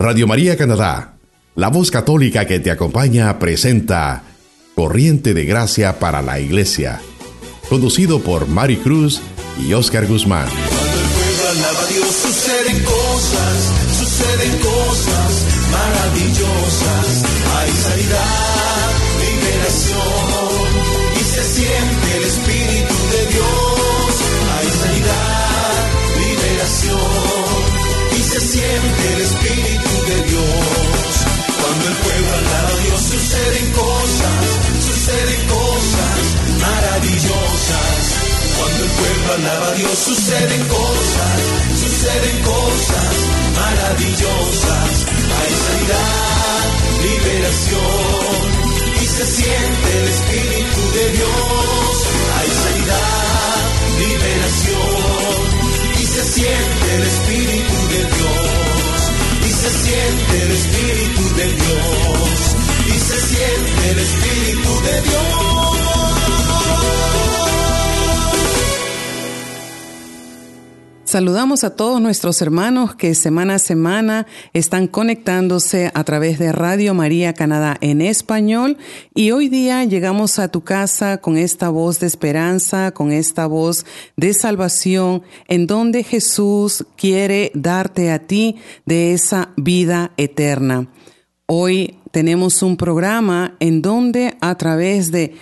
Radio María Canadá, la voz católica que te acompaña, presenta Corriente de Gracia para la Iglesia, conducido por Mari Cruz y Oscar Guzmán. Cuando el pueblo alaba a Dios suceden cosas, suceden cosas maravillosas. Hay sanidad, alaba Dios suceden cosas, suceden cosas maravillosas. Hay sanidad, liberación y se siente el Espíritu de Dios. Hay sanidad, liberación y se siente el Espíritu de Dios. Y se siente el Espíritu de Dios. Y se siente el Espíritu de Dios. Saludamos a todos nuestros hermanos que semana a semana están conectándose a través de Radio María Canadá en español y hoy día llegamos a tu casa con esta voz de esperanza, con esta voz de salvación, en donde Jesús quiere darte a ti de esa vida eterna. Hoy tenemos un programa en donde a través de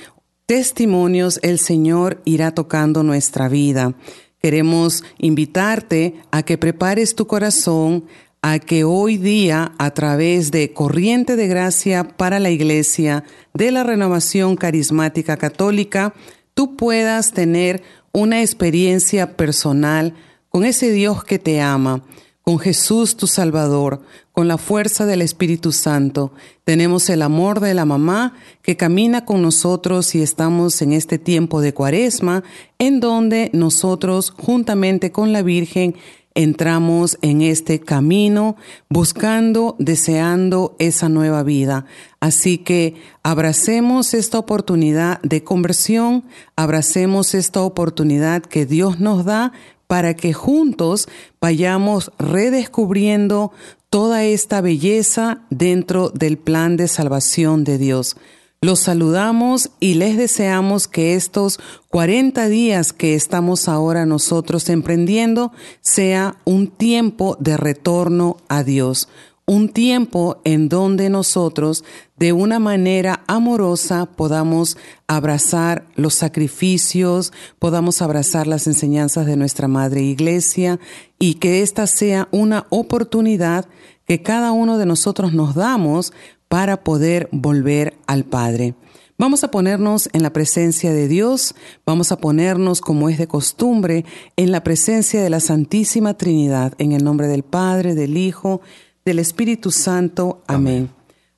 testimonios el Señor irá tocando nuestra vida. Queremos invitarte a que prepares tu corazón a que hoy día, a través de Corriente de Gracia para la Iglesia de la Renovación Carismática Católica, tú puedas tener una experiencia personal con ese Dios que te ama, con Jesús tu Salvador, con la fuerza del Espíritu Santo. Tenemos el amor de la mamá que camina con nosotros y estamos en este tiempo de cuaresma, en donde nosotros, juntamente con la Virgen, entramos en este camino buscando, deseando esa nueva vida. Así que abracemos esta oportunidad de conversión, abracemos esta oportunidad que Dios nos da para que juntos vayamos redescubriendo toda esta belleza dentro del plan de salvación de Dios. Los saludamos y les deseamos que estos 40 días que estamos ahora nosotros emprendiendo sea un tiempo de retorno a Dios, un tiempo en donde nosotros de una manera amorosa podamos abrazar los sacrificios, podamos abrazar las enseñanzas de nuestra Madre Iglesia y que esta sea una oportunidad que cada uno de nosotros nos damos para poder volver al Padre. Vamos a ponernos en la presencia de Dios, vamos a ponernos como es de costumbre en la presencia de la Santísima Trinidad, en el nombre del Padre, del Hijo, del Espíritu Santo. Amén.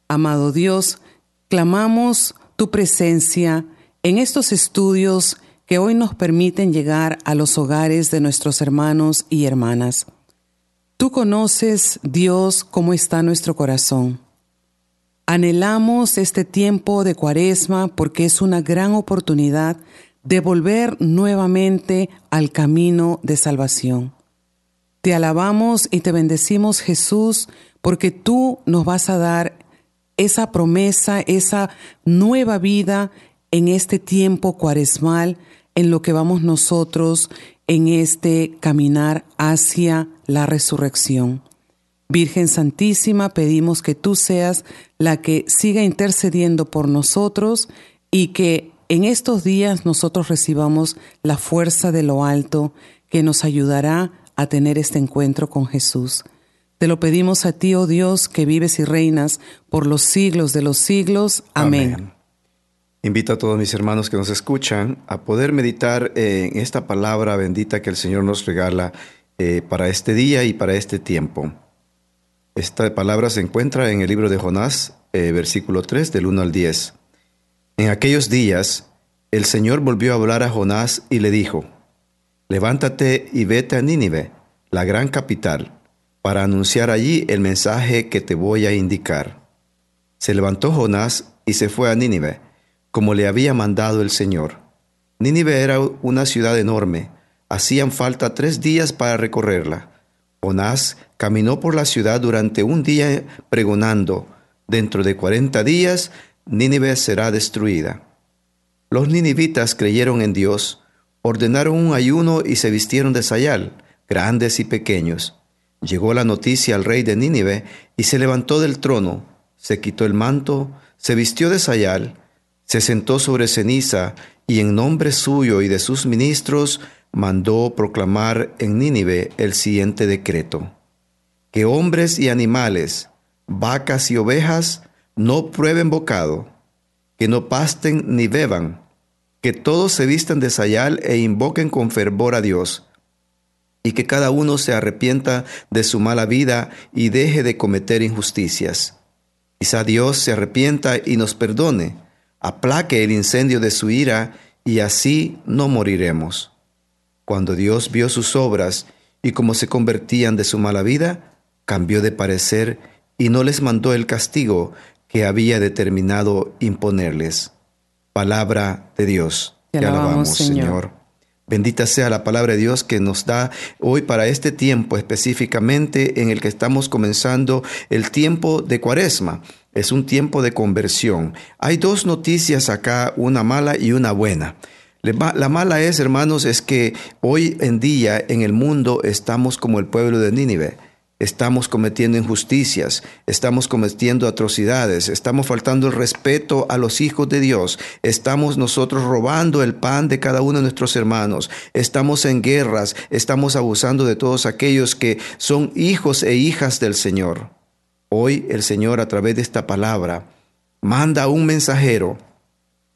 Amado Dios, clamamos tu presencia en estos estudios que hoy nos permiten llegar a los hogares de nuestros hermanos y hermanas. Tú conoces, Dios, cómo está nuestro corazón. Anhelamos este tiempo de cuaresma porque es una gran oportunidad de volver nuevamente al camino de salvación. Te alabamos y te bendecimos Jesús porque tú nos vas a dar esa promesa, esa nueva vida en este tiempo cuaresmal, en lo que vamos nosotros en este caminar hacia la resurrección. Virgen Santísima, pedimos que tú seas la que siga intercediendo por nosotros y que en estos días nosotros recibamos la fuerza de lo alto que nos ayudará a tener este encuentro con Jesús. Te lo pedimos a ti, oh Dios, que vives y reinas por los siglos de los siglos. Amén. Invito a todos mis hermanos que nos escuchan a poder meditar en esta palabra bendita que el Señor nos regala eh, para este día y para este tiempo. Esta palabra se encuentra en el libro de Jonás, eh, versículo 3, del 1 al 10. En aquellos días, el Señor volvió a hablar a Jonás y le dijo, Levántate y vete a Nínive, la gran capital, para anunciar allí el mensaje que te voy a indicar. Se levantó Jonás y se fue a Nínive, como le había mandado el Señor. Nínive era una ciudad enorme, hacían falta tres días para recorrerla Jonás caminó por la ciudad durante un día pregonando, dentro de cuarenta días Nínive será destruida. Los ninivitas creyeron en Dios, ordenaron un ayuno y se vistieron de sayal, grandes y pequeños. Llegó la noticia al rey de Nínive y se levantó del trono, se quitó el manto, se vistió de sayal, se sentó sobre ceniza y en nombre suyo y de sus ministros mandó proclamar en Nínive el siguiente decreto. Que hombres y animales, vacas y ovejas no prueben bocado, que no pasten ni beban, que todos se vistan de sayal e invoquen con fervor a Dios y que cada uno se arrepienta de su mala vida y deje de cometer injusticias. Quizá Dios se arrepienta y nos perdone, aplaque el incendio de su ira y así no moriremos. Cuando Dios vio sus obras y cómo se convertían de su mala vida, cambió de parecer y no les mandó el castigo que había determinado imponerles. Palabra de Dios. Te alabamos, Señor. Bendita sea la palabra de Dios que nos da hoy para este tiempo específicamente en el que estamos comenzando el tiempo de cuaresma. Es un tiempo de conversión. Hay dos noticias acá, una mala y una buena. La mala es, hermanos, es que hoy en día en el mundo estamos como el pueblo de Nínive estamos cometiendo injusticias, estamos cometiendo atrocidades, estamos faltando el respeto a los hijos de Dios, estamos nosotros robando el pan de cada uno de nuestros hermanos, estamos en guerras, estamos abusando de todos aquellos que son hijos e hijas del Señor. Hoy el Señor a través de esta palabra manda un mensajero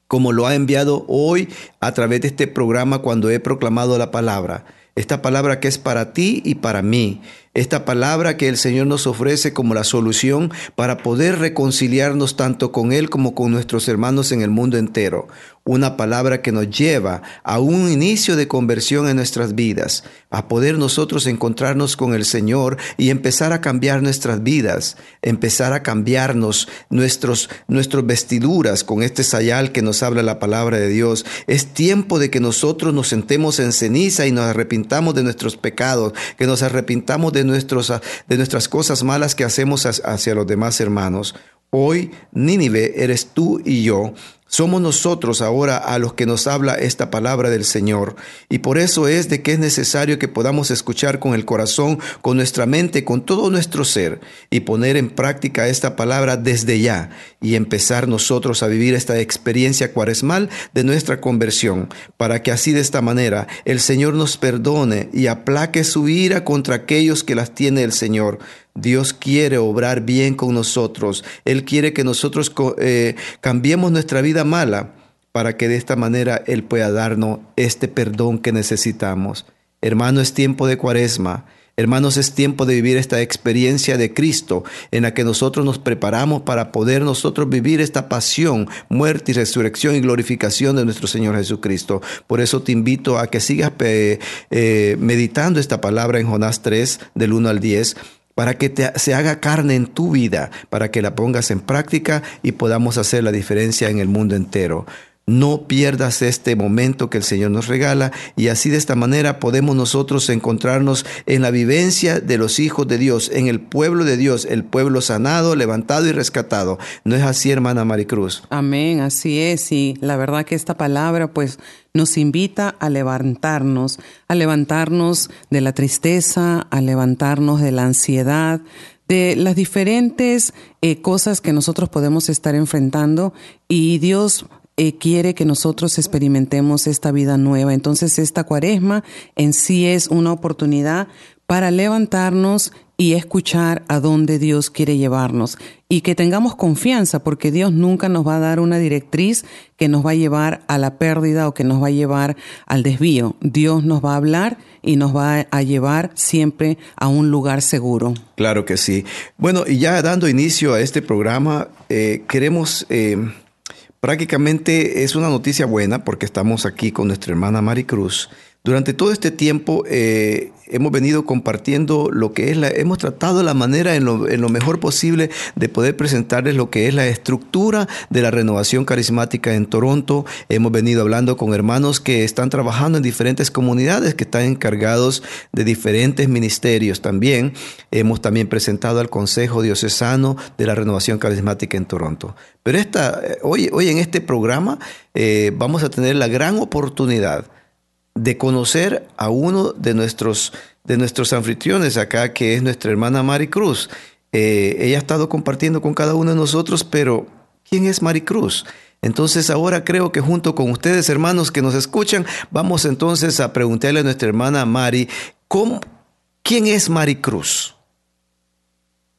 como lo ha enviado hoy a través de este programa cuando he proclamado la palabra. Esta palabra que es para ti y para mí esta palabra que el Señor nos ofrece como la solución para poder reconciliarnos tanto con Él como con nuestros hermanos en el mundo entero. Una palabra que nos lleva a un inicio de conversión en nuestras vidas, a poder nosotros encontrarnos con el Señor y empezar a cambiar nuestras vidas, empezar a cambiarnos nuestros, nuestras vestiduras con este sayal que nos habla la palabra de Dios. Es tiempo de que nosotros nos sentemos en ceniza y nos arrepintamos de nuestros pecados, que nos arrepintamos de nuestros, de nuestras cosas malas que hacemos hacia los demás hermanos. Hoy, Nínive, eres tú y yo, somos nosotros ahora a los que nos habla esta palabra del Señor. Y por eso es de que es necesario que podamos escuchar con el corazón, con nuestra mente, con todo nuestro ser y poner en práctica esta palabra desde ya y empezar nosotros a vivir esta experiencia cuaresmal de nuestra conversión, para que así de esta manera el Señor nos perdone y aplaque su ira contra aquellos que las tiene el Señor Dios quiere obrar bien con nosotros. Él quiere que nosotros eh, cambiemos nuestra vida mala para que de esta manera Él pueda darnos este perdón que necesitamos. Hermano, es tiempo de cuaresma. Hermanos, es tiempo de vivir esta experiencia de Cristo en la que nosotros nos preparamos para poder nosotros vivir esta pasión, muerte y resurrección y glorificación de nuestro Señor Jesucristo. Por eso te invito a que sigas eh, meditando esta palabra en Jonás 3 del 1 al 10 para que se haga carne en tu vida, para que la pongas en práctica y podamos hacer la diferencia en el mundo entero. No pierdas este momento que el Señor nos regala y así de esta manera podemos nosotros encontrarnos en la vivencia de los hijos de Dios, en el pueblo de Dios, el pueblo sanado, levantado y rescatado. ¿No es así, hermana Maricruz? Amén, así es. Y la verdad que esta palabra pues nos invita a levantarnos, a levantarnos de la tristeza, a levantarnos de la ansiedad, de las diferentes eh, cosas que nosotros podemos estar enfrentando y Dios eh, quiere que nosotros experimentemos esta vida nueva. Entonces esta cuaresma en sí es una oportunidad para levantarnos y escuchar a dónde Dios quiere llevarnos y que tengamos confianza porque Dios nunca nos va a dar una directriz que nos va a llevar a la pérdida o que nos va a llevar al desvío. Dios nos va a hablar y nos va a llevar siempre a un lugar seguro. Claro que sí. Bueno, y ya dando inicio a este programa, eh, queremos... Eh, Prácticamente es una noticia buena porque estamos aquí con nuestra hermana Maricruz, Durante todo este tiempo eh, hemos venido compartiendo lo que es la, hemos tratado la manera en lo, en lo, mejor posible de poder presentarles lo que es la estructura de la renovación carismática en Toronto. Hemos venido hablando con hermanos que están trabajando en diferentes comunidades, que están encargados de diferentes ministerios también. Hemos también presentado al Consejo Diocesano de la Renovación Carismática en Toronto. Pero esta, eh, hoy, hoy en este programa eh, vamos a tener la gran oportunidad de conocer a uno de nuestros, de nuestros anfitriones acá, que es nuestra hermana Mari Cruz. Eh, ella ha estado compartiendo con cada uno de nosotros, pero ¿quién es Mari Cruz? Entonces ahora creo que junto con ustedes, hermanos que nos escuchan, vamos entonces a preguntarle a nuestra hermana Mari, ¿cómo, ¿quién es Mari Cruz?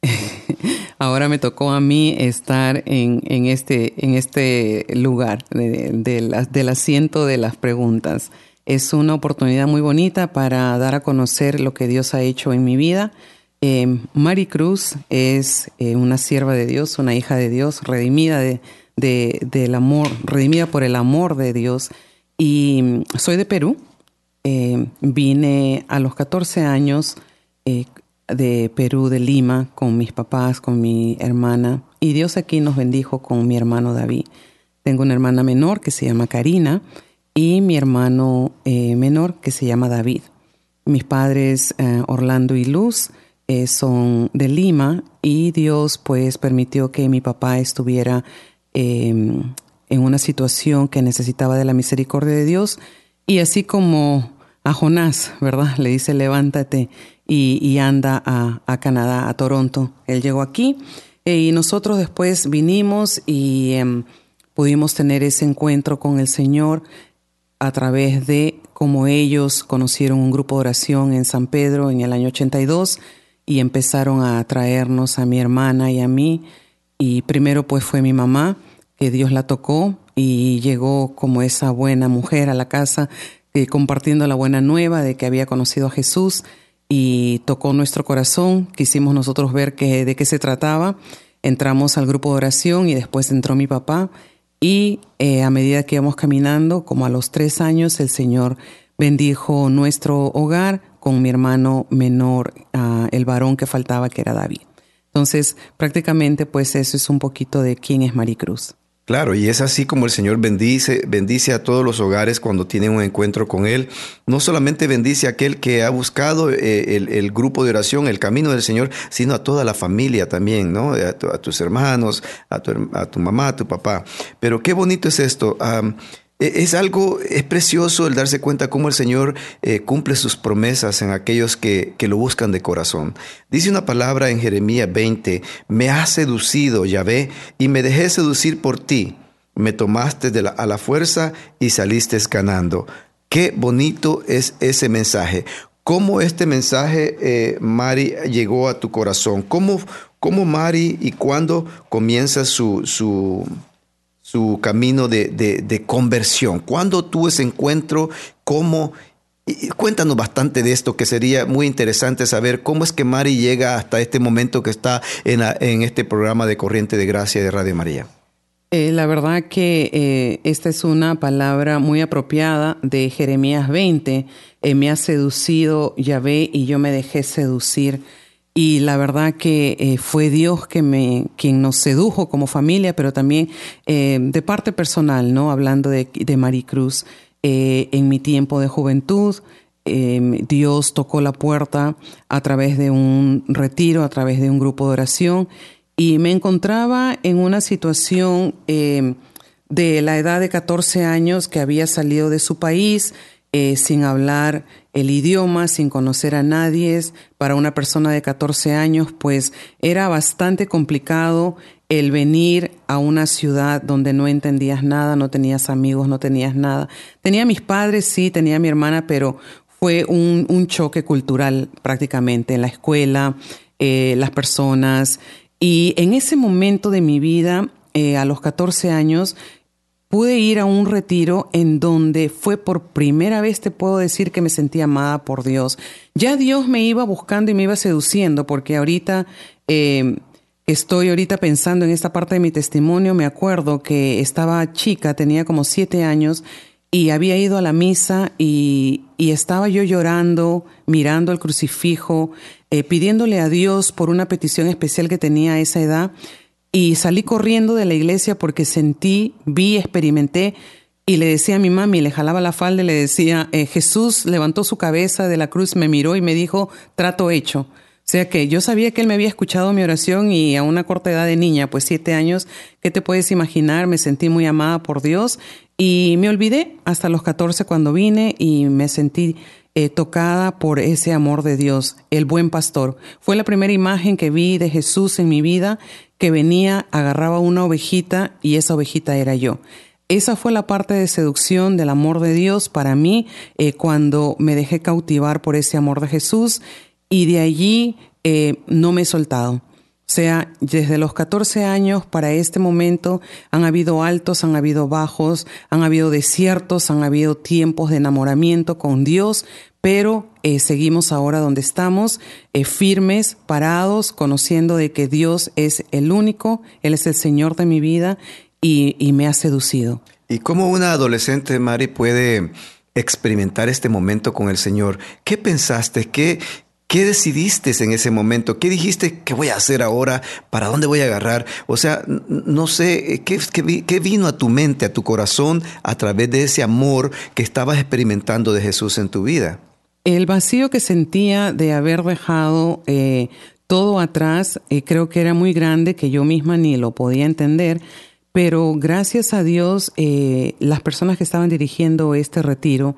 Ahora me tocó a mí estar en, en este, en este lugar de, del asiento de las preguntas. Es una oportunidad muy bonita para dar a conocer lo que Dios ha hecho en mi vida. Eh, Cruz es eh, una sierva de Dios, una hija de Dios, redimida de, del amor, redimida por el amor de Dios. Y mm, soy de Perú. Eh, vine a los 14 años de Perú, de Lima, con mis papás, con mi hermana. Y Dios aquí nos bendijo con mi hermano David. Tengo una hermana menor que se llama Karina y mi hermano eh, menor que se llama David. Mis padres eh, Orlando y Luz eh, son de Lima y Dios pues permitió que mi papá estuviera em, en una situación que necesitaba de la misericordia de Dios y así como a Jonás, ¿verdad? Le dice levántate y, anda a, Canadá, a Toronto. Él llegó aquí y nosotros después vinimos y em, pudimos tener ese encuentro con el Señor a través de cómo ellos conocieron un grupo de oración en San Pedro en el año 82 y empezaron a traernos a mi hermana y a mí. Y primero pues fue mi mamá, que Dios la tocó y llegó como esa buena mujer a la casa eh, compartiendo la buena nueva de que había conocido a Jesús y tocó nuestro corazón. Quisimos nosotros ver que, de qué se trataba. Entramos al grupo de oración y después entró mi papá y eh, a medida que íbamos caminando, como a los tres años, el Señor bendijo nuestro hogar con mi hermano menor, uh, el varón que faltaba, que era David. Entonces, prácticamente, pues eso es un poquito de quién es Maricruz. Claro, y es así como el Señor bendice, bendice a todos los hogares cuando tienen un encuentro con Él. No solamente bendice a aquel que ha buscado eh, el, grupo de oración, el camino del Señor, sino a toda la familia también, ¿no? A, tus hermanos, a tu, a tu, mamá, a tu papá. Pero qué bonito es esto. Es algo, es precioso el darse cuenta cómo el Señor eh, cumple sus promesas en aquellos que, que, lo buscan de corazón. Dice una palabra en Jeremías 20, me has seducido, Yahvé, y me dejé seducir por ti. Me tomaste a la fuerza y saliste ganando. Qué bonito es ese mensaje. ¿Cómo este mensaje, eh, Mari, llegó a tu corazón? ¿Cómo, cómo Mari y cuándo comienza su, su su camino de, conversión. ¿Cuándo tuvo ese encuentro? ¿Cómo? cuéntanos bastante de esto, que sería muy interesante saber cómo es que Mari llega hasta este momento que está en, en este programa de Corriente de Gracia de Radio María. Eh, la verdad que eh, esta es una palabra muy apropiada de Jeremías 20. Eh, me ha seducido Yahvé y yo me dejé seducir y la verdad que eh, fue Dios que me, quien nos sedujo como familia, pero también eh, de parte personal, ¿no? Hablando de, de Maricruz, eh, en mi tiempo de juventud, em, Dios tocó la puerta a través de un retiro, a través de un grupo de oración, y me encontraba en una situación em, de la edad de 14 años que había salido de su país, sin hablar el idioma sin conocer a nadie. Para una persona de 14 años, pues era bastante complicado el venir a una ciudad donde no entendías nada, no tenías amigos, no tenías nada. Tenía mis padres, sí, tenía mi hermana, pero fue un, un choque cultural prácticamente en la escuela, eh, las personas. Y en ese momento de mi vida, eh, a los 14 años, pude ir a un retiro en donde fue por primera vez, te puedo decir que me sentí amada por Dios. Ya Dios me iba buscando y me iba seduciendo, porque ahorita eh, estoy ahorita pensando en esta parte de mi testimonio, me acuerdo que estaba chica, tenía como siete años, y había ido a la misa y, estaba yo llorando, mirando el crucifijo, eh, pidiéndole a Dios por una petición especial que tenía a esa edad y salí corriendo de la iglesia porque sentí, vi, experimenté y le decía a mi mami, le jalaba la falda y le decía, eh, Jesús levantó su cabeza de la cruz, me miró y me dijo, trato hecho. O sea que yo sabía que él me había escuchado mi oración y a una corta edad de niña, pues siete años, ¿qué te puedes imaginar? Me sentí muy amada por Dios y me olvidé hasta los catorce cuando vine y me sentí eh, tocada por ese amor de Dios, el buen pastor. Fue la primera imagen que vi de Jesús en mi vida, que venía, agarraba una ovejita y esa ovejita era yo. Esa fue la parte de seducción del amor de Dios para mí eh, cuando me dejé cautivar por ese amor de Jesús y de allí eh, no me he soltado. O sea, desde los 14 años para este momento han habido altos, han habido bajos, han habido desiertos, han habido tiempos de enamoramiento con Dios, pero eh, seguimos ahora donde estamos, firmes, parados, conociendo de que Dios es el único, Él es el Señor de mi vida y, me ha seducido. ¿Y cómo una adolescente, Mari, puede experimentar este momento con el Señor? ¿Qué pensaste? ¿Qué, ¿Qué decidiste en ese momento? ¿Qué dijiste? ¿Qué voy a hacer ahora? ¿Para dónde voy a agarrar? O sea, no sé, ¿qué, qué, vino a tu mente, a tu corazón, a través de ese amor que estabas experimentando de Jesús en tu vida? El vacío que sentía de haber dejado eh, todo atrás, eh, creo que era muy grande, que yo misma ni lo podía entender pero gracias a Dios, eh, las personas que estaban dirigiendo este retiro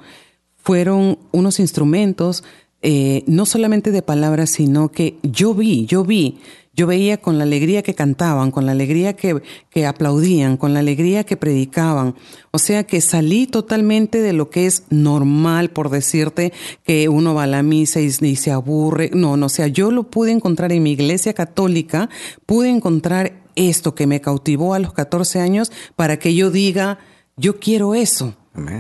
fueron unos instrumentos, eh, no solamente de palabras, sino que yo vi, yo vi, yo veía con la alegría que cantaban, con la alegría que, que aplaudían, con la alegría que predicaban. O sea que salí totalmente de lo que es normal, por decirte, que uno va a la misa y, y se aburre. No, no, o sea, yo lo pude encontrar en mi iglesia católica, pude encontrar esto que me cautivó a los 14 años para que yo diga, yo quiero eso.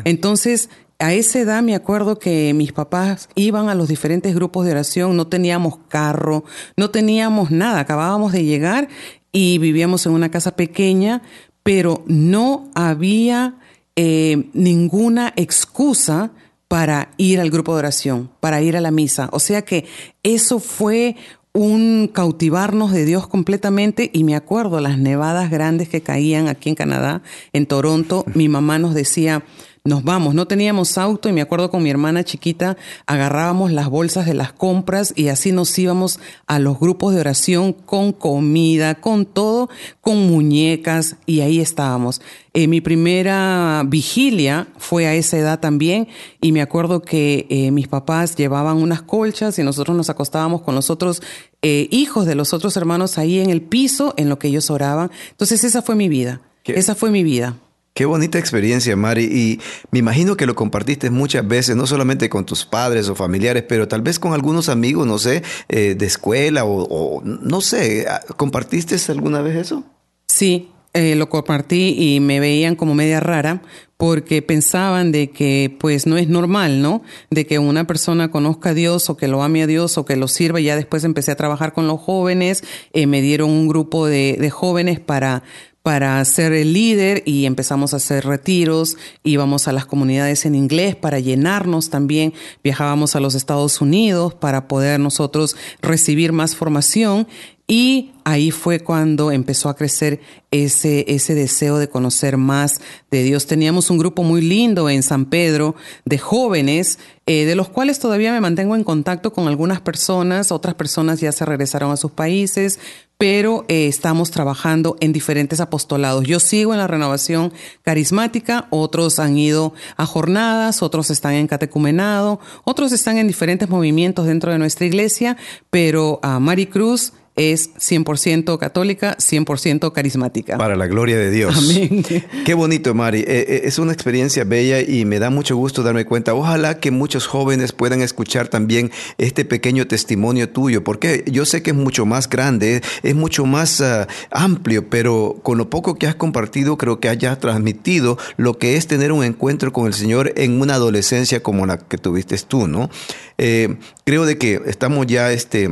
Entonces, a esa edad me acuerdo que mis papás iban a los diferentes grupos de oración, no teníamos carro, no teníamos nada, acabábamos de llegar y vivíamos en una casa pequeña, pero no había eh, ninguna excusa para ir al grupo de oración, para ir a la misa. O sea que eso fue un cautivarnos de Dios completamente y me acuerdo las nevadas grandes que caían aquí en Canadá, en Toronto, mi mamá nos decía, nos vamos. No teníamos auto y me acuerdo con mi hermana chiquita agarrábamos las bolsas de las compras y así nos íbamos a los grupos de oración con comida, con todo, con muñecas y ahí estábamos. Eh, mi primera vigilia fue a esa edad también y me acuerdo que eh, mis papás llevaban unas colchas y nosotros nos acostábamos con los otros eh, hijos de los otros hermanos ahí en el piso en lo que ellos oraban. Entonces esa fue mi vida. Esa fue mi vida. Qué bonita experiencia, Mari. Y me imagino que lo compartiste muchas veces, no solamente con tus padres o familiares, pero tal vez con algunos amigos, no sé, eh, de escuela o, no sé. ¿Compartiste alguna vez eso? Sí, eh, lo compartí y me veían como media rara porque pensaban de que pues no es normal, ¿no? De que una persona conozca a Dios o que lo ame a Dios o que lo sirva. Ya después empecé a trabajar con los jóvenes, eh, me dieron un grupo de jóvenes para para ser el líder y empezamos a hacer retiros, íbamos a las comunidades en inglés para llenarnos también, viajábamos a los Estados Unidos para poder nosotros recibir más formación. Y ahí fue cuando empezó a crecer ese, ese deseo de conocer más de Dios. Teníamos un grupo muy lindo en San Pedro de jóvenes, eh, de los cuales todavía me mantengo en contacto con algunas personas, otras personas ya se regresaron a sus países, pero eh, estamos trabajando en diferentes apostolados. Yo sigo en la renovación carismática, otros han ido a jornadas, otros están en catecumenado, otros están en diferentes movimientos dentro de nuestra iglesia, pero a Mari Cruz es 100% católica, 100% carismática. Para la gloria de Dios. Amén. Qué bonito, Mari. Eh, eh, es una experiencia bella y me da mucho gusto darme cuenta. Ojalá que muchos jóvenes puedan escuchar también este pequeño testimonio tuyo, porque yo sé que es mucho más grande, es mucho más ah, amplio, pero con lo poco que has compartido, creo que hayas transmitido lo que es tener un encuentro con el Señor en una adolescencia como la que tuviste tú, ¿no? Eh, creo de que estamos ya este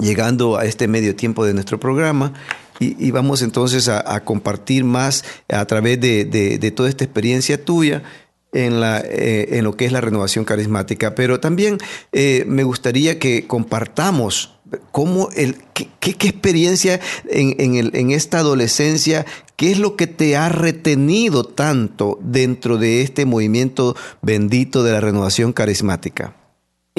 llegando a este medio tiempo de nuestro programa y, vamos entonces a, compartir más a través de, toda esta experiencia tuya. eh, en lo que es la renovación carismática, pero también eh, me gustaría que compartamos cómo el, qué, qué, experiencia en, en, esta adolescencia, qué es lo que te ha retenido tanto dentro de este movimiento bendito de la renovación carismática.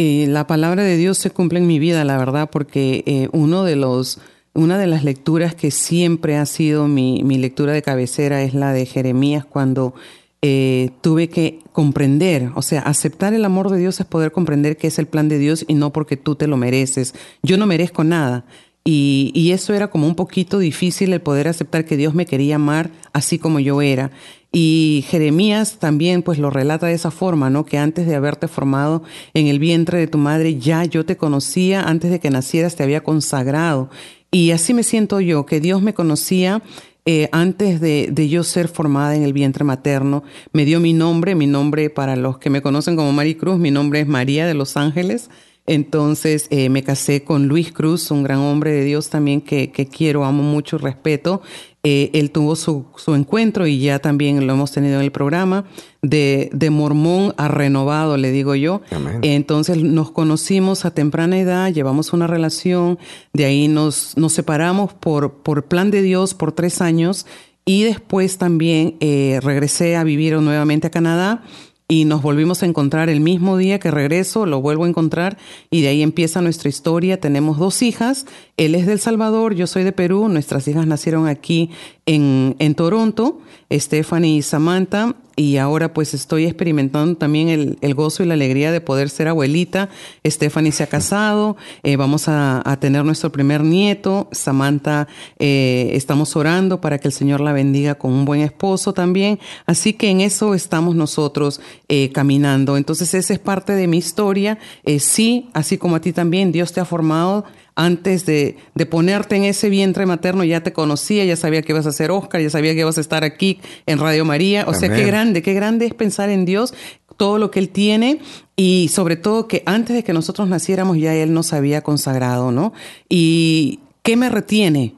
Eh, la palabra de Dios se cumple en mi vida, la verdad, porque uno de los una de las lecturas que siempre ha sido mi, mi lectura de cabecera es la de Jeremías cuando eh, tuve que comprender, o sea, aceptar el amor de Dios es poder comprender que es el plan de Dios y no porque tú te lo mereces. Yo no merezco nada. Y, y, eso era como un poquito difícil el poder aceptar que Dios me quería amar así como yo era. Y Jeremías también pues lo relata de esa forma, ¿no? Que antes de haberte formado en el vientre de tu madre, ya yo te conocía, antes de que nacieras te había consagrado. Y así me siento yo, que Dios me conocía eh, antes de, de, yo ser formada en el vientre materno, me dio mi nombre, mi nombre para los que me conocen como Mari Cruz, mi nombre es María de Los Ángeles. Entonces eh, me casé con Luis Cruz, un gran hombre de Dios también que, que quiero, amo mucho, respeto. Eh, él tuvo su, su, encuentro y ya también lo hemos tenido en el programa, de, de mormón a renovado, le digo yo. Entonces nos conocimos a temprana edad, llevamos una relación, de ahí nos, nos separamos por, por plan de Dios por tres años y después también eh, regresé a vivir nuevamente a Canadá y nos volvimos a encontrar el mismo día que regreso, lo vuelvo a encontrar y de ahí empieza nuestra historia. Tenemos dos hijas, él es del Salvador, yo soy de Perú, nuestras hijas nacieron aquí en, en Toronto, Stephanie y Samantha, y ahora pues estoy experimentando también el, el, gozo y la alegría de poder ser abuelita. Stephanie se ha casado, eh, vamos a, a, tener nuestro primer nieto. Samantha, eh, estamos orando para que el Señor la bendiga con un buen esposo también. Así que en eso estamos nosotros eh, caminando. Entonces esa es parte de mi historia. Eh, sí, así como a ti también, Dios te ha formado antes de, de, ponerte en ese vientre materno ya te conocía, ya sabía que ibas a ser Oscar, ya sabía que ibas a estar aquí en Radio María. O Amén. sea, qué grande, qué grande es pensar en Dios, todo lo que Él tiene y sobre todo que antes de que nosotros naciéramos ya Él nos había consagrado, ¿no? ¿Y qué me retiene?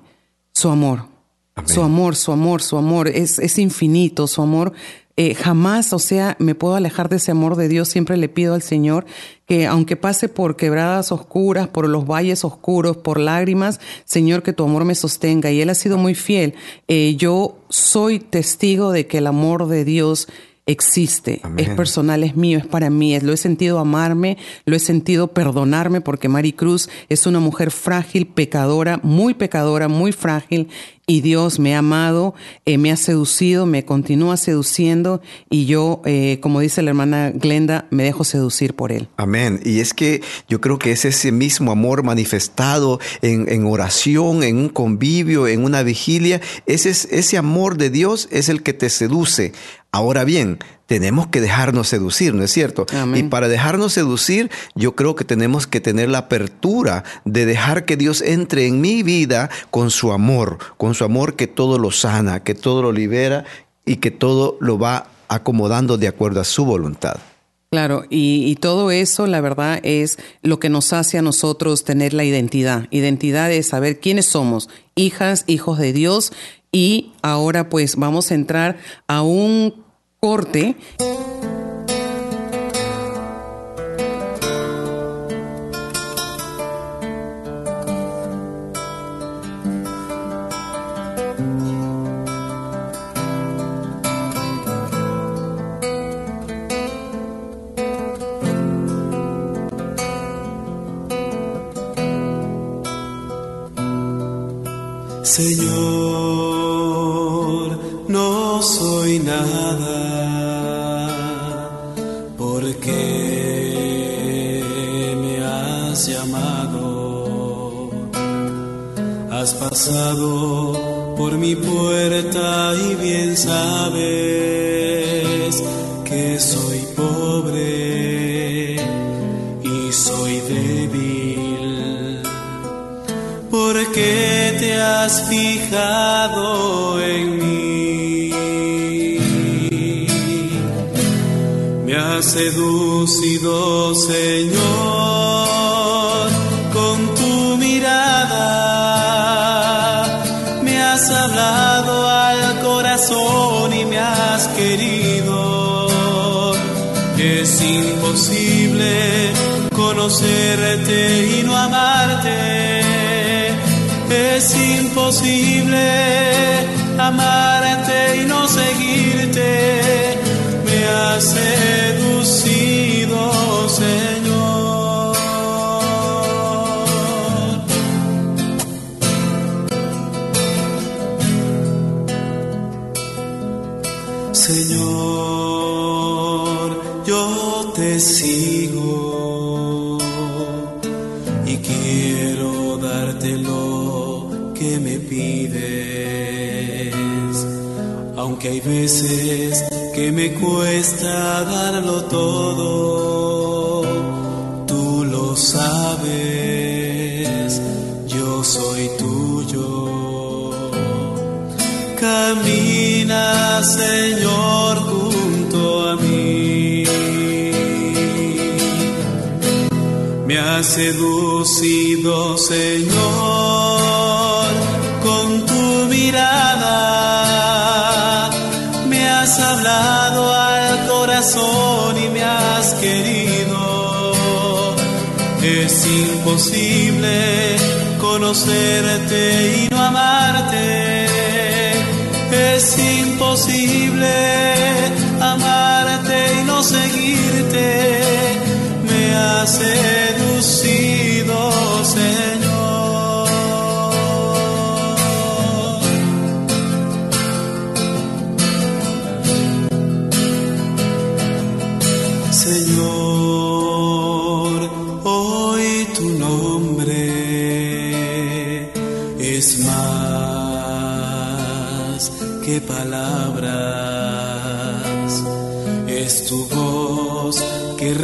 Su amor. Amén. Su amor, su amor, su amor es, es infinito, su amor eh, jamás, o sea, me puedo alejar de ese amor de Dios. Siempre le pido al Señor que aunque pase por quebradas oscuras, por los valles oscuros, por lágrimas, Señor, que tu amor me sostenga. Y Él ha sido muy fiel. Eh, yo soy testigo de que el amor de Dios existe, Amén. es personal, es mío, es para mí, lo he sentido amarme, lo he sentido perdonarme porque Mari Cruz es una mujer frágil, pecadora, muy pecadora, muy frágil y Dios me ha amado, eh, me ha seducido, me continúa seduciendo y yo, eh, como dice la hermana Glenda, me dejo seducir por Él. Amén. Y es que yo creo que es ese mismo amor manifestado en, oración, en un convivio, en una vigilia, ese, ese amor de Dios es el que te seduce. Ahora bien, tenemos que dejarnos seducir, ¿no es cierto? Amén. Y para dejarnos seducir, yo creo que tenemos que tener la apertura de dejar que Dios entre en mi vida con su amor, con su amor que todo lo sana, que todo lo libera y que todo lo va acomodando de acuerdo a su voluntad. Claro, y, y, todo eso, la verdad, es lo que nos hace a nosotros tener la identidad. Identidad es saber quiénes somos, hijas, hijos de Dios. Y ahora pues vamos a entrar a un corte. Conocerte y no amarte. Es imposible amarte y no seguirte. Me has aunque hay veces que me cuesta darlo todo, tú lo sabes, yo soy tuyo. Camina, Señor, junto a mí. Me has seducido, Señor, Es imposible conocerte y no amarte. Es imposible amarte y no seguirte. Me has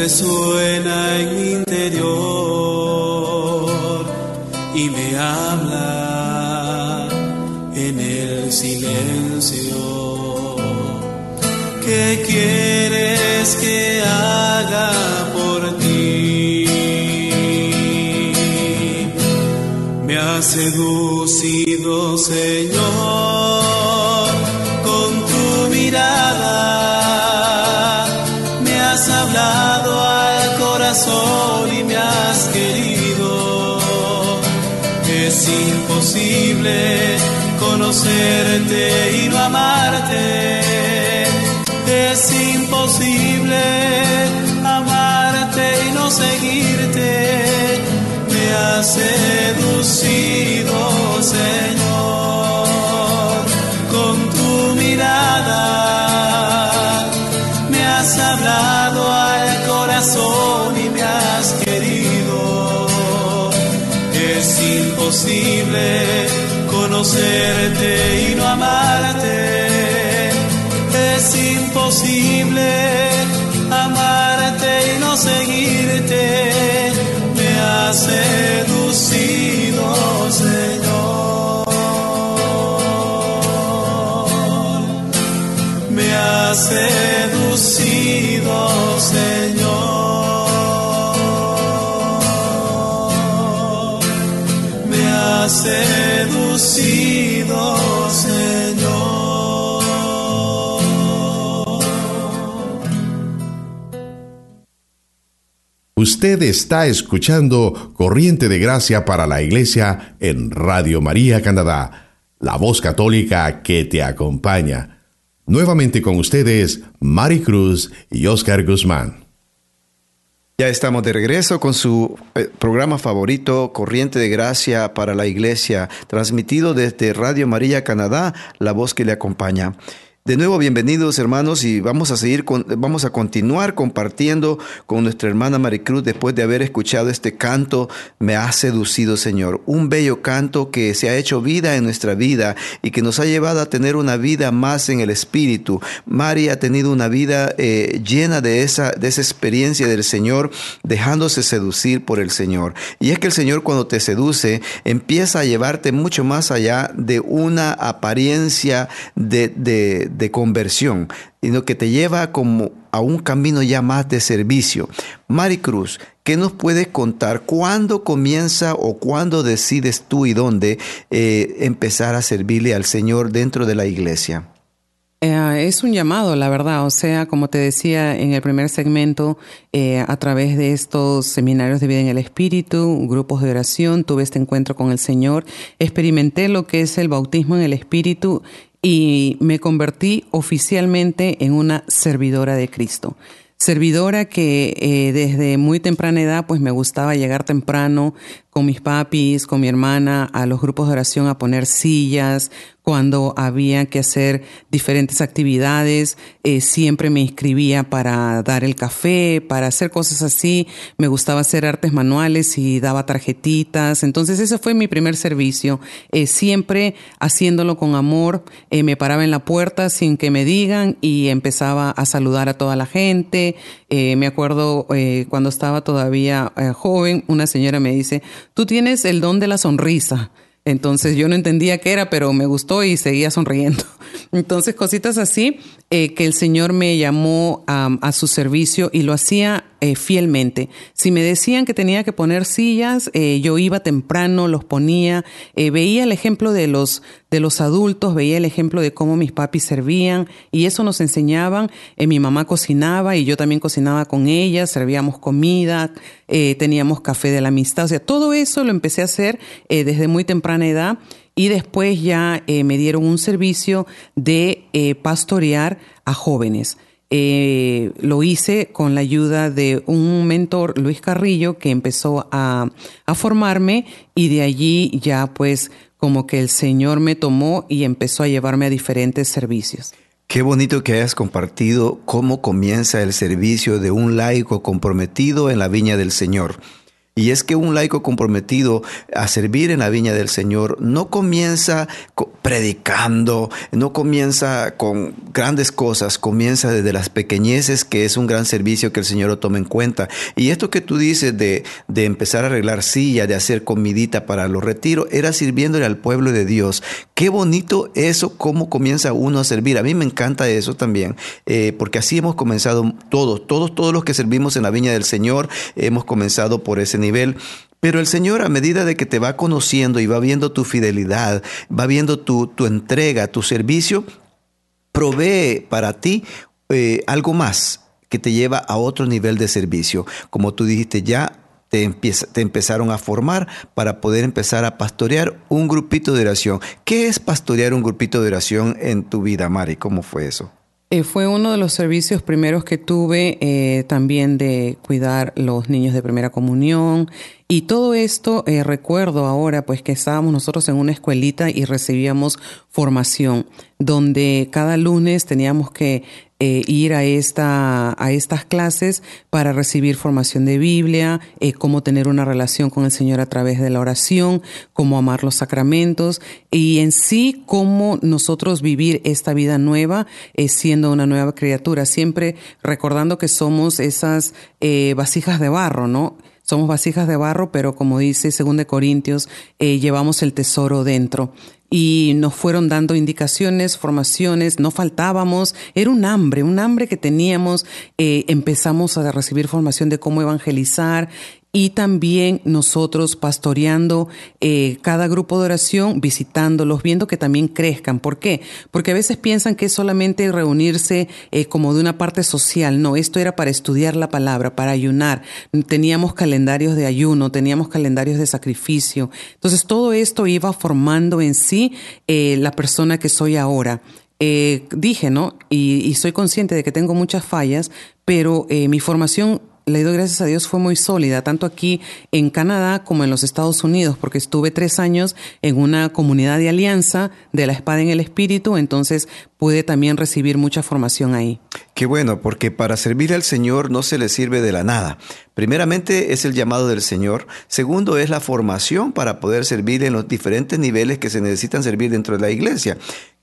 resuena en mi interior y me habla en el silencio. ¿Qué quieres que haga por ti? Me has seducido, Señor, imposible conocerte y no amarte. Es imposible amarte y no seguirte. Me has conocerte y no amarte. Es imposible amarte y no seguirte. Me has Usted está escuchando Corriente de Gracia para la Iglesia en Radio María Canadá, la voz católica que te acompaña. Nuevamente con ustedes, Mari Cruz y Oscar Guzmán. Ya estamos de regreso con su eh, programa favorito, Corriente de Gracia para la Iglesia, transmitido desde Radio María Canadá, la voz que le acompaña. De nuevo, bienvenidos hermanos y vamos a seguir, con, vamos a continuar compartiendo con nuestra hermana Maricruz después de haber escuchado este canto, Me ha seducido Señor, un bello canto que se ha hecho vida en nuestra vida y que nos ha llevado a tener una vida más en el Espíritu. María ha tenido una vida eh, llena de esa, de esa experiencia del Señor, dejándose seducir por el Señor. Y es que el Señor cuando te seduce empieza a llevarte mucho más allá de una apariencia de de conversión, sino que te lleva como a un camino ya más de servicio. Maricruz, ¿qué nos puedes contar? ¿Cuándo comienza o cuándo decides tú y dónde eh, empezar a servirle al Señor dentro de la iglesia? Eh, es un llamado, la verdad. O sea, como te decía en el primer segmento, eh, a través de estos seminarios de vida en el Espíritu, grupos de oración, tuve este encuentro con el Señor, experimenté lo que es el bautismo en el Espíritu y me convertí oficialmente en una servidora de Cristo. Servidora que eh, desde muy temprana edad pues me gustaba llegar temprano con mis papis, con mi hermana a los grupos de oración a poner sillas, cuando había que hacer diferentes actividades, eh, siempre me inscribía para dar el café, para hacer cosas así. Me gustaba hacer artes manuales y daba tarjetitas. Entonces ese fue mi primer servicio. Eh, siempre haciéndolo con amor. Eh, me paraba en la puerta sin que me digan y empezaba a saludar a toda la gente. me acuerdo cuando estaba todavía joven, una señora me dice, tú tienes el don de la sonrisa. Entonces yo no entendía qué era, pero me gustó y seguía sonriendo. Entonces cositas así eh, que el Señor me llamó a su servicio y lo hacía eh, fielmente. Si me decían que tenía que poner sillas, eh, yo iba temprano, los ponía, eh, veía el ejemplo de los, de los adultos, veía el ejemplo de cómo mis papis servían y eso nos enseñaban. mi mamá cocinaba y yo también cocinaba con ella, servíamos comida, teníamos café de la amistad, o sea, todo eso lo empecé a hacer desde muy temprana edad y después ya me dieron un servicio de pastorear a jóvenes. Eh, lo hice con la ayuda de un mentor, Luis Carrillo, que empezó a, a formarme y de allí ya pues como que el Señor me tomó y empezó a llevarme a diferentes servicios. Qué bonito que hayas compartido cómo comienza el servicio de un laico comprometido en la viña del Señor. Y es que un laico comprometido a servir en la viña del Señor no comienza predicando, no comienza con grandes cosas, comienza desde las pequeñeces, que es un gran servicio que el Señor lo toma en cuenta. Y esto que tú dices de, de empezar a arreglar silla, de hacer comidita para los retiros, era sirviéndole al pueblo de Dios. Qué bonito eso, cómo comienza uno a servir. A mí me encanta eso también, eh, porque así hemos comenzado todos, todos, todos los que servimos en la viña del Señor, hemos comenzado por ese nivel Pero el Señor a medida de que te va conociendo y va viendo tu fidelidad, va viendo tu, tu entrega, tu servicio, provee para ti eh, algo más que te lleva a otro nivel de servicio. Como tú dijiste, ya te, te, empezaron a formar para poder empezar a pastorear un grupito de oración. ¿Qué es pastorear un grupito de oración en tu vida, Mari? ¿Cómo fue eso? Eh, fue uno de los servicios primeros que tuve eh, también de cuidar los niños de primera comunión y todo esto eh, recuerdo ahora pues que estábamos nosotros en una escuelita y recibíamos formación donde cada lunes teníamos que eh, ir a, esta, a estas clases para recibir formación de Biblia, eh, cómo tener una relación con el Señor a través de la oración, cómo amar los sacramentos y en sí cómo nosotros vivir esta vida nueva eh, siendo una nueva criatura, siempre recordando que somos esas vasijas de barro, ¿no? Somos vasijas de barro, pero como dice 2 Corintios, llevamos el tesoro dentro. Y nos fueron dando indicaciones, formaciones, no faltábamos, era un hambre, un hambre que teníamos, eh, empezamos a recibir formación de cómo evangelizar y también nosotros pastoreando eh, cada grupo de oración, visitándolos, viendo que también crezcan. ¿Por qué? Porque a veces piensan que es solamente reunirse eh, como de una parte social. No, esto era para estudiar la palabra, para ayunar. Teníamos calendarios de ayuno, teníamos calendarios de sacrificio. Entonces todo esto iba formando en sí eh, la persona que soy ahora. dije, ¿no? Y, y, soy consciente de que tengo muchas fallas, pero mi formación le doy gracias a Dios, fue muy sólida, tanto aquí en Canadá como en los Estados Unidos, porque estuve tres años en una comunidad de alianza de la espada en el espíritu, entonces pude también recibir mucha formación ahí. Qué bueno, porque para servir al Señor no se le sirve de la nada. Primeramente es el llamado del Señor. Segundo es la formación para poder servir en los diferentes niveles que se necesitan servir dentro de la iglesia.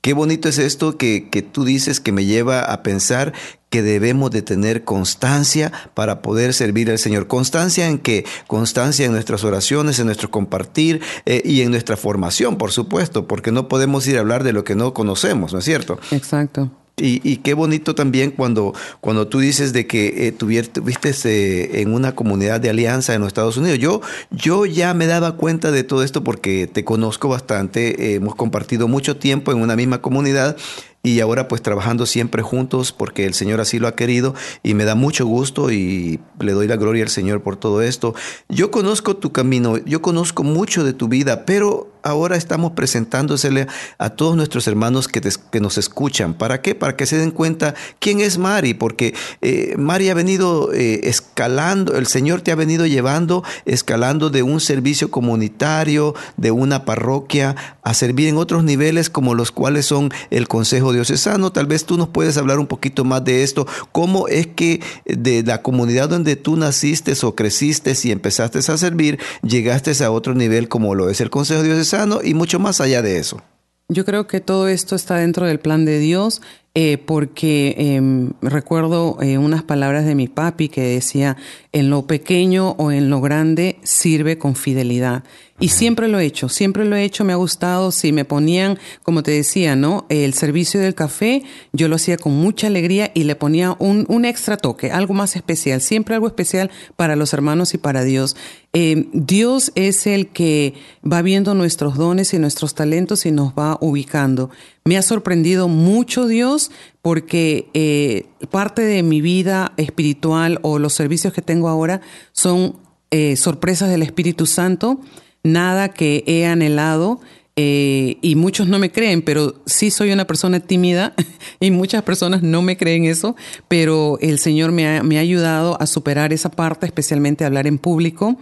Qué bonito es esto que, que, tú dices que me lleva a pensar que debemos de tener constancia para poder servir al Señor. Constancia en qué? Constancia en nuestras oraciones, en nuestro compartir eh, y en nuestra formación, por supuesto, porque no podemos ir a hablar de lo que no conocemos, ¿no es cierto? Exacto. Y, qué bonito también cuando, cuando tú dices de que eh, tuviste eh, en una comunidad de alianza en los Estados Unidos. Yo, yo ya me daba cuenta de todo esto porque te conozco bastante, hemos compartido mucho tiempo en una misma comunidad y ahora pues trabajando siempre juntos porque el Señor así lo ha querido y me da mucho gusto y le doy la gloria al Señor por todo esto. Yo conozco tu camino, yo conozco mucho de tu vida, pero ahora estamos presentándosele a todos nuestros hermanos que, nos escuchan. ¿Para qué? Para que se den cuenta quién es Mari, porque eh, Mari ha venido eh, escalando, el Señor te ha venido llevando, escalando de un servicio comunitario, de una parroquia, a servir en otros niveles como los cuales son el Consejo Diocesano. Tal vez tú nos puedes hablar un poquito más de esto. ¿Cómo es que de la comunidad donde tú naciste o creciste y empezaste a servir, llegaste a otro nivel como lo es el Consejo Diocesano? Y mucho más allá de eso. Yo creo que todo esto está dentro del plan de Dios eh, porque em, recuerdo eh, unas palabras de mi papi que decía, en lo pequeño o en lo grande sirve con fidelidad. Y siempre lo he hecho, siempre lo he hecho, me ha gustado. Si me ponían, como te decía, ¿no? El servicio del café, yo lo hacía con mucha alegría y le ponía un, un extra toque, algo más especial, siempre algo especial para los hermanos y para Dios. Eh, Dios es el que va viendo nuestros dones y nuestros talentos y nos va ubicando. Me ha sorprendido mucho Dios porque eh, parte de mi vida espiritual o los servicios que tengo ahora son eh, sorpresas del Espíritu Santo nada que he anhelado eh, y muchos no me creen, pero sí soy una persona tímida y muchas personas no me creen eso, pero el Señor me ha, me ha ayudado a superar esa parte, especialmente hablar en público.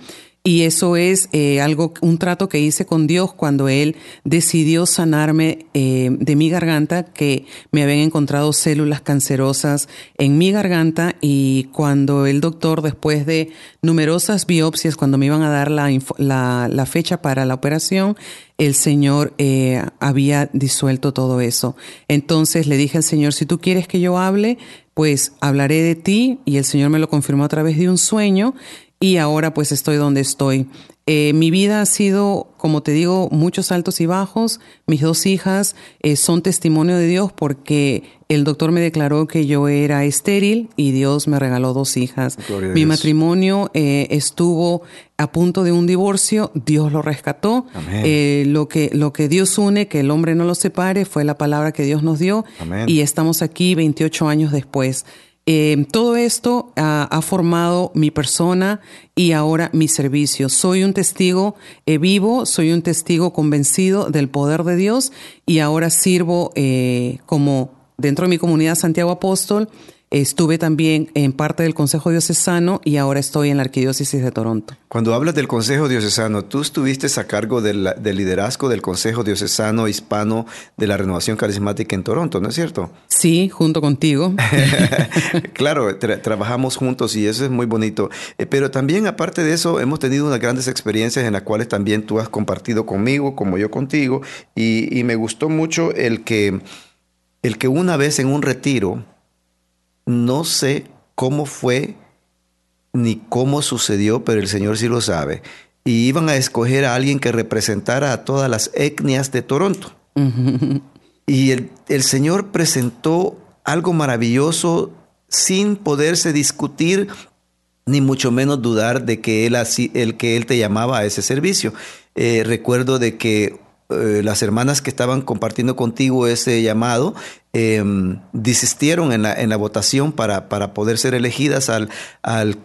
Y eso es eh, algo, un trato que hice con Dios cuando Él decidió sanarme eh, de mi garganta, que me habían encontrado células cancerosas en mi garganta y cuando el doctor, después de numerosas biopsias, cuando me iban a dar la, la, fecha para la operación, el Señor eh, había disuelto todo eso. Entonces le dije al Señor, si tú quieres que yo hable, pues hablaré de ti y el Señor me lo confirmó a través de un sueño y ahora pues estoy donde estoy. Eh, mi vida ha sido, como te digo, muchos altos y bajos. Mis dos hijas eh, son testimonio de Dios porque el doctor me declaró que yo era estéril y Dios me regaló dos hijas. Mi matrimonio eh, estuvo a punto de un divorcio, Dios lo rescató. lo, que, lo que Dios une, que el hombre no lo separe, fue la palabra que Dios nos dio. Y estamos aquí 28 años después. Eh, todo esto ha, formado mi persona y ahora mi servicio. Soy un testigo eh, vivo, soy un testigo convencido del poder de Dios y ahora sirvo eh, como dentro de mi comunidad Santiago Apóstol Estuve también en parte del Consejo Diocesano y ahora estoy en la Arquidiócesis de Toronto. Cuando hablas del Consejo Diocesano, tú estuviste a cargo del, liderazgo del Consejo Diocesano Hispano de la Renovación Carismática en Toronto, ¿no es cierto? Sí, junto contigo. claro, trabajamos juntos y eso es muy bonito. Eh, pero también, aparte de eso, hemos tenido unas grandes experiencias en las cuales también tú has compartido conmigo, como yo contigo, y, y me gustó mucho el que, el que una vez en un retiro, no sé cómo fue ni cómo sucedió, pero el Señor sí lo sabe. Y iban a escoger a alguien que representara a todas las etnias de Toronto. y el, Señor presentó algo maravilloso sin poderse discutir ni mucho menos dudar de que él, así, el que él te llamaba a ese servicio. Eh, recuerdo de que eh, las hermanas que estaban compartiendo contigo ese llamado em, desistieron en la, en la votación para, para, poder ser elegidas al, al,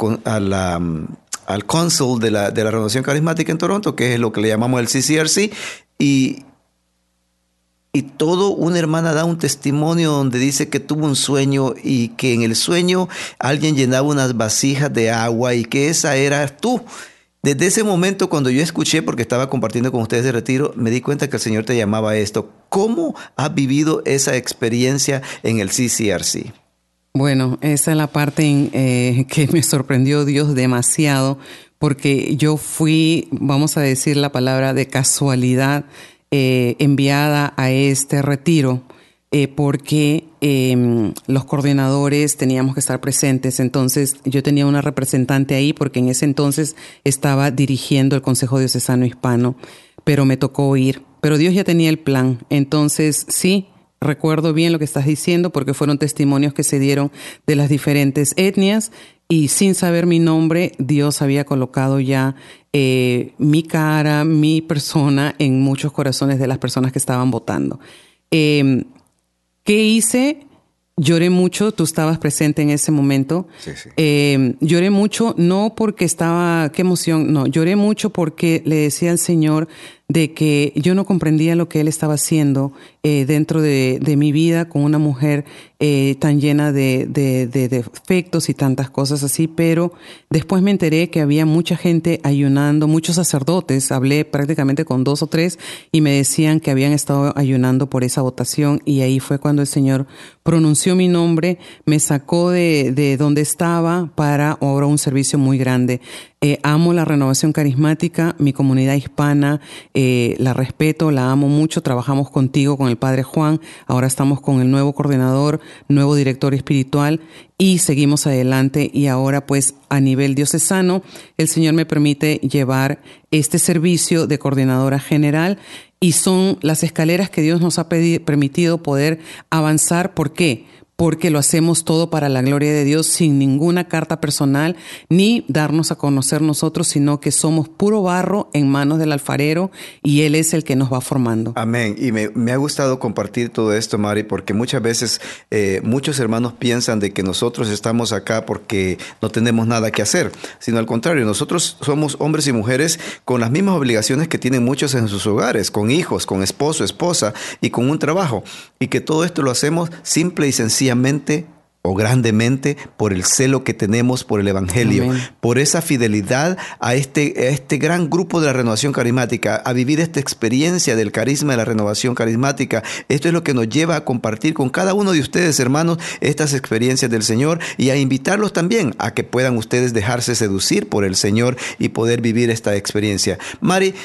al cónsul de la, de la renovación carismática en Toronto, que es lo que le llamamos el CCRC, y, y todo una hermana da un testimonio donde dice que tuvo un sueño y que en el sueño alguien llenaba unas vasijas de agua y que esa era tú. Desde ese momento, cuando yo escuché, porque estaba compartiendo con ustedes de retiro, me di cuenta que el Señor te llamaba a esto. ¿Cómo has vivido esa experiencia en el CCRC? Bueno, esa es la parte eh, que me sorprendió Dios demasiado, porque yo fui, vamos a decir la palabra de casualidad, eh, enviada a este retiro eh, porque em, los coordinadores teníamos que estar presentes. Entonces yo tenía una representante ahí porque en ese entonces estaba dirigiendo el Consejo Diocesano Hispano, pero me tocó ir. Pero Dios ya tenía el plan. Entonces sí, recuerdo bien lo que estás diciendo porque fueron testimonios que se dieron de las diferentes etnias y sin saber mi nombre, Dios había colocado ya eh, mi cara, mi persona en muchos corazones de las personas que estaban votando. Eh, ¿Qué hice? Lloré mucho, tú estabas presente en ese momento. Sí, sí. Eh, lloré mucho, no porque estaba, qué emoción, no, lloré mucho porque le decía al Señor de que yo no comprendía lo que Él estaba haciendo eh, dentro de, de, mi vida con una mujer eh, tan llena de, de, de, defectos y tantas cosas así, pero después me enteré que había mucha gente ayunando, muchos sacerdotes, hablé prácticamente con dos o tres y me decían que habían estado ayunando por esa votación y ahí fue cuando el Señor pronunció mi nombre, me sacó de, de donde estaba para ahora un servicio muy grande. Eh, amo la renovación carismática, mi comunidad hispana, eh, la respeto, la amo mucho. Trabajamos contigo, con el Padre Juan. Ahora estamos con el nuevo coordinador, nuevo director espiritual y seguimos adelante. Y ahora, pues, a nivel diocesano, el Señor me permite llevar este servicio de coordinadora general y son las escaleras que Dios nos ha permitido poder avanzar. ¿Por qué? Porque lo hacemos todo para la gloria de Dios sin ninguna carta personal ni darnos a conocer nosotros, sino que somos puro barro en manos del alfarero y Él es el que nos va formando. Amén. Y me, ha gustado compartir todo esto, Mari, porque muchas veces eh, muchos hermanos piensan de que nosotros estamos acá porque no tenemos nada que hacer, sino al contrario, nosotros somos hombres y mujeres con las mismas obligaciones que tienen muchos en sus hogares, con hijos, con esposo, esposa y con un trabajo. Y que todo esto lo hacemos simple y o grandemente por el celo que tenemos por el Evangelio, Amén. por esa fidelidad a este, a este gran grupo de la renovación carismática, a vivir esta experiencia del carisma de la renovación carismática. Esto es lo que nos lleva a compartir con cada uno de ustedes, hermanos, estas experiencias del Señor y a invitarlos también a que puedan ustedes dejarse seducir por el Señor y poder vivir esta experiencia. Mari,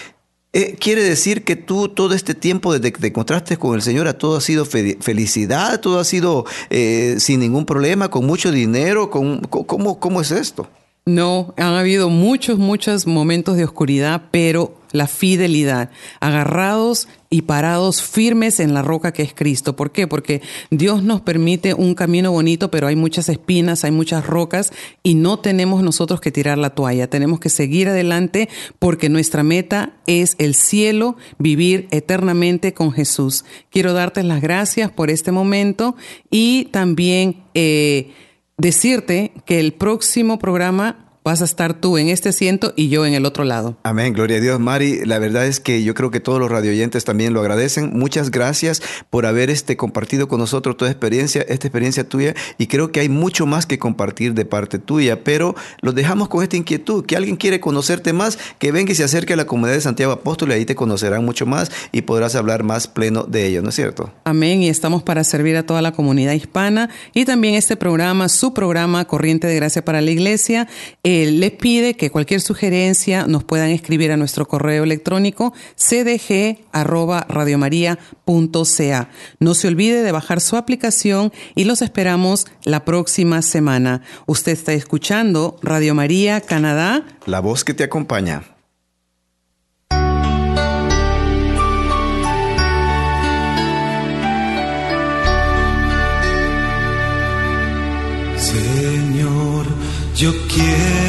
eh, quiere decir que tú todo este tiempo desde que te encontraste con el Señor, todo ha sido fe felicidad, todo ha sido eh, sin ningún problema, con mucho dinero, con, ¿cómo, ¿cómo es esto? No, han habido muchos, muchos momentos de oscuridad, pero la fidelidad, agarrados y parados firmes en la roca que es Cristo. ¿Por qué? Porque Dios nos permite un camino bonito, pero hay muchas espinas, hay muchas rocas y no tenemos nosotros que tirar la toalla. Tenemos que seguir adelante porque nuestra meta es el cielo, vivir eternamente con Jesús. Quiero darte las gracias por este momento y también eh, decirte que el próximo programa vas a estar tú en este asiento y yo en el otro lado. Amén, gloria a Dios. Mari, la verdad es que yo creo que todos los radioyentes también lo agradecen. Muchas gracias por haber este, compartido con nosotros toda experiencia, esta experiencia tuya y creo que hay mucho más que compartir de parte tuya, pero los dejamos con esta inquietud, que alguien quiere conocerte más, que venga y se acerque a la comunidad de Santiago Apóstol y ahí te conocerán mucho más y podrás hablar más pleno de ello, ¿no es cierto? Amén, y estamos para servir a toda la comunidad hispana y también este programa, su programa Corriente de Gracia para la Iglesia, eh, les pide que cualquier sugerencia nos puedan escribir a nuestro correo electrónico cdg@radiomaria.ca. No se olvide de bajar su aplicación y los esperamos la próxima semana. Usted está escuchando Radio María Canadá, la voz que te acompaña. Señor, yo quiero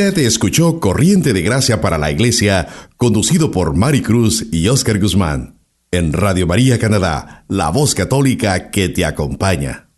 Usted escuchó Corriente de Gracia para la Iglesia, conducido por Mari Cruz y Oscar Guzmán, en Radio María Canadá, la voz católica que te acompaña.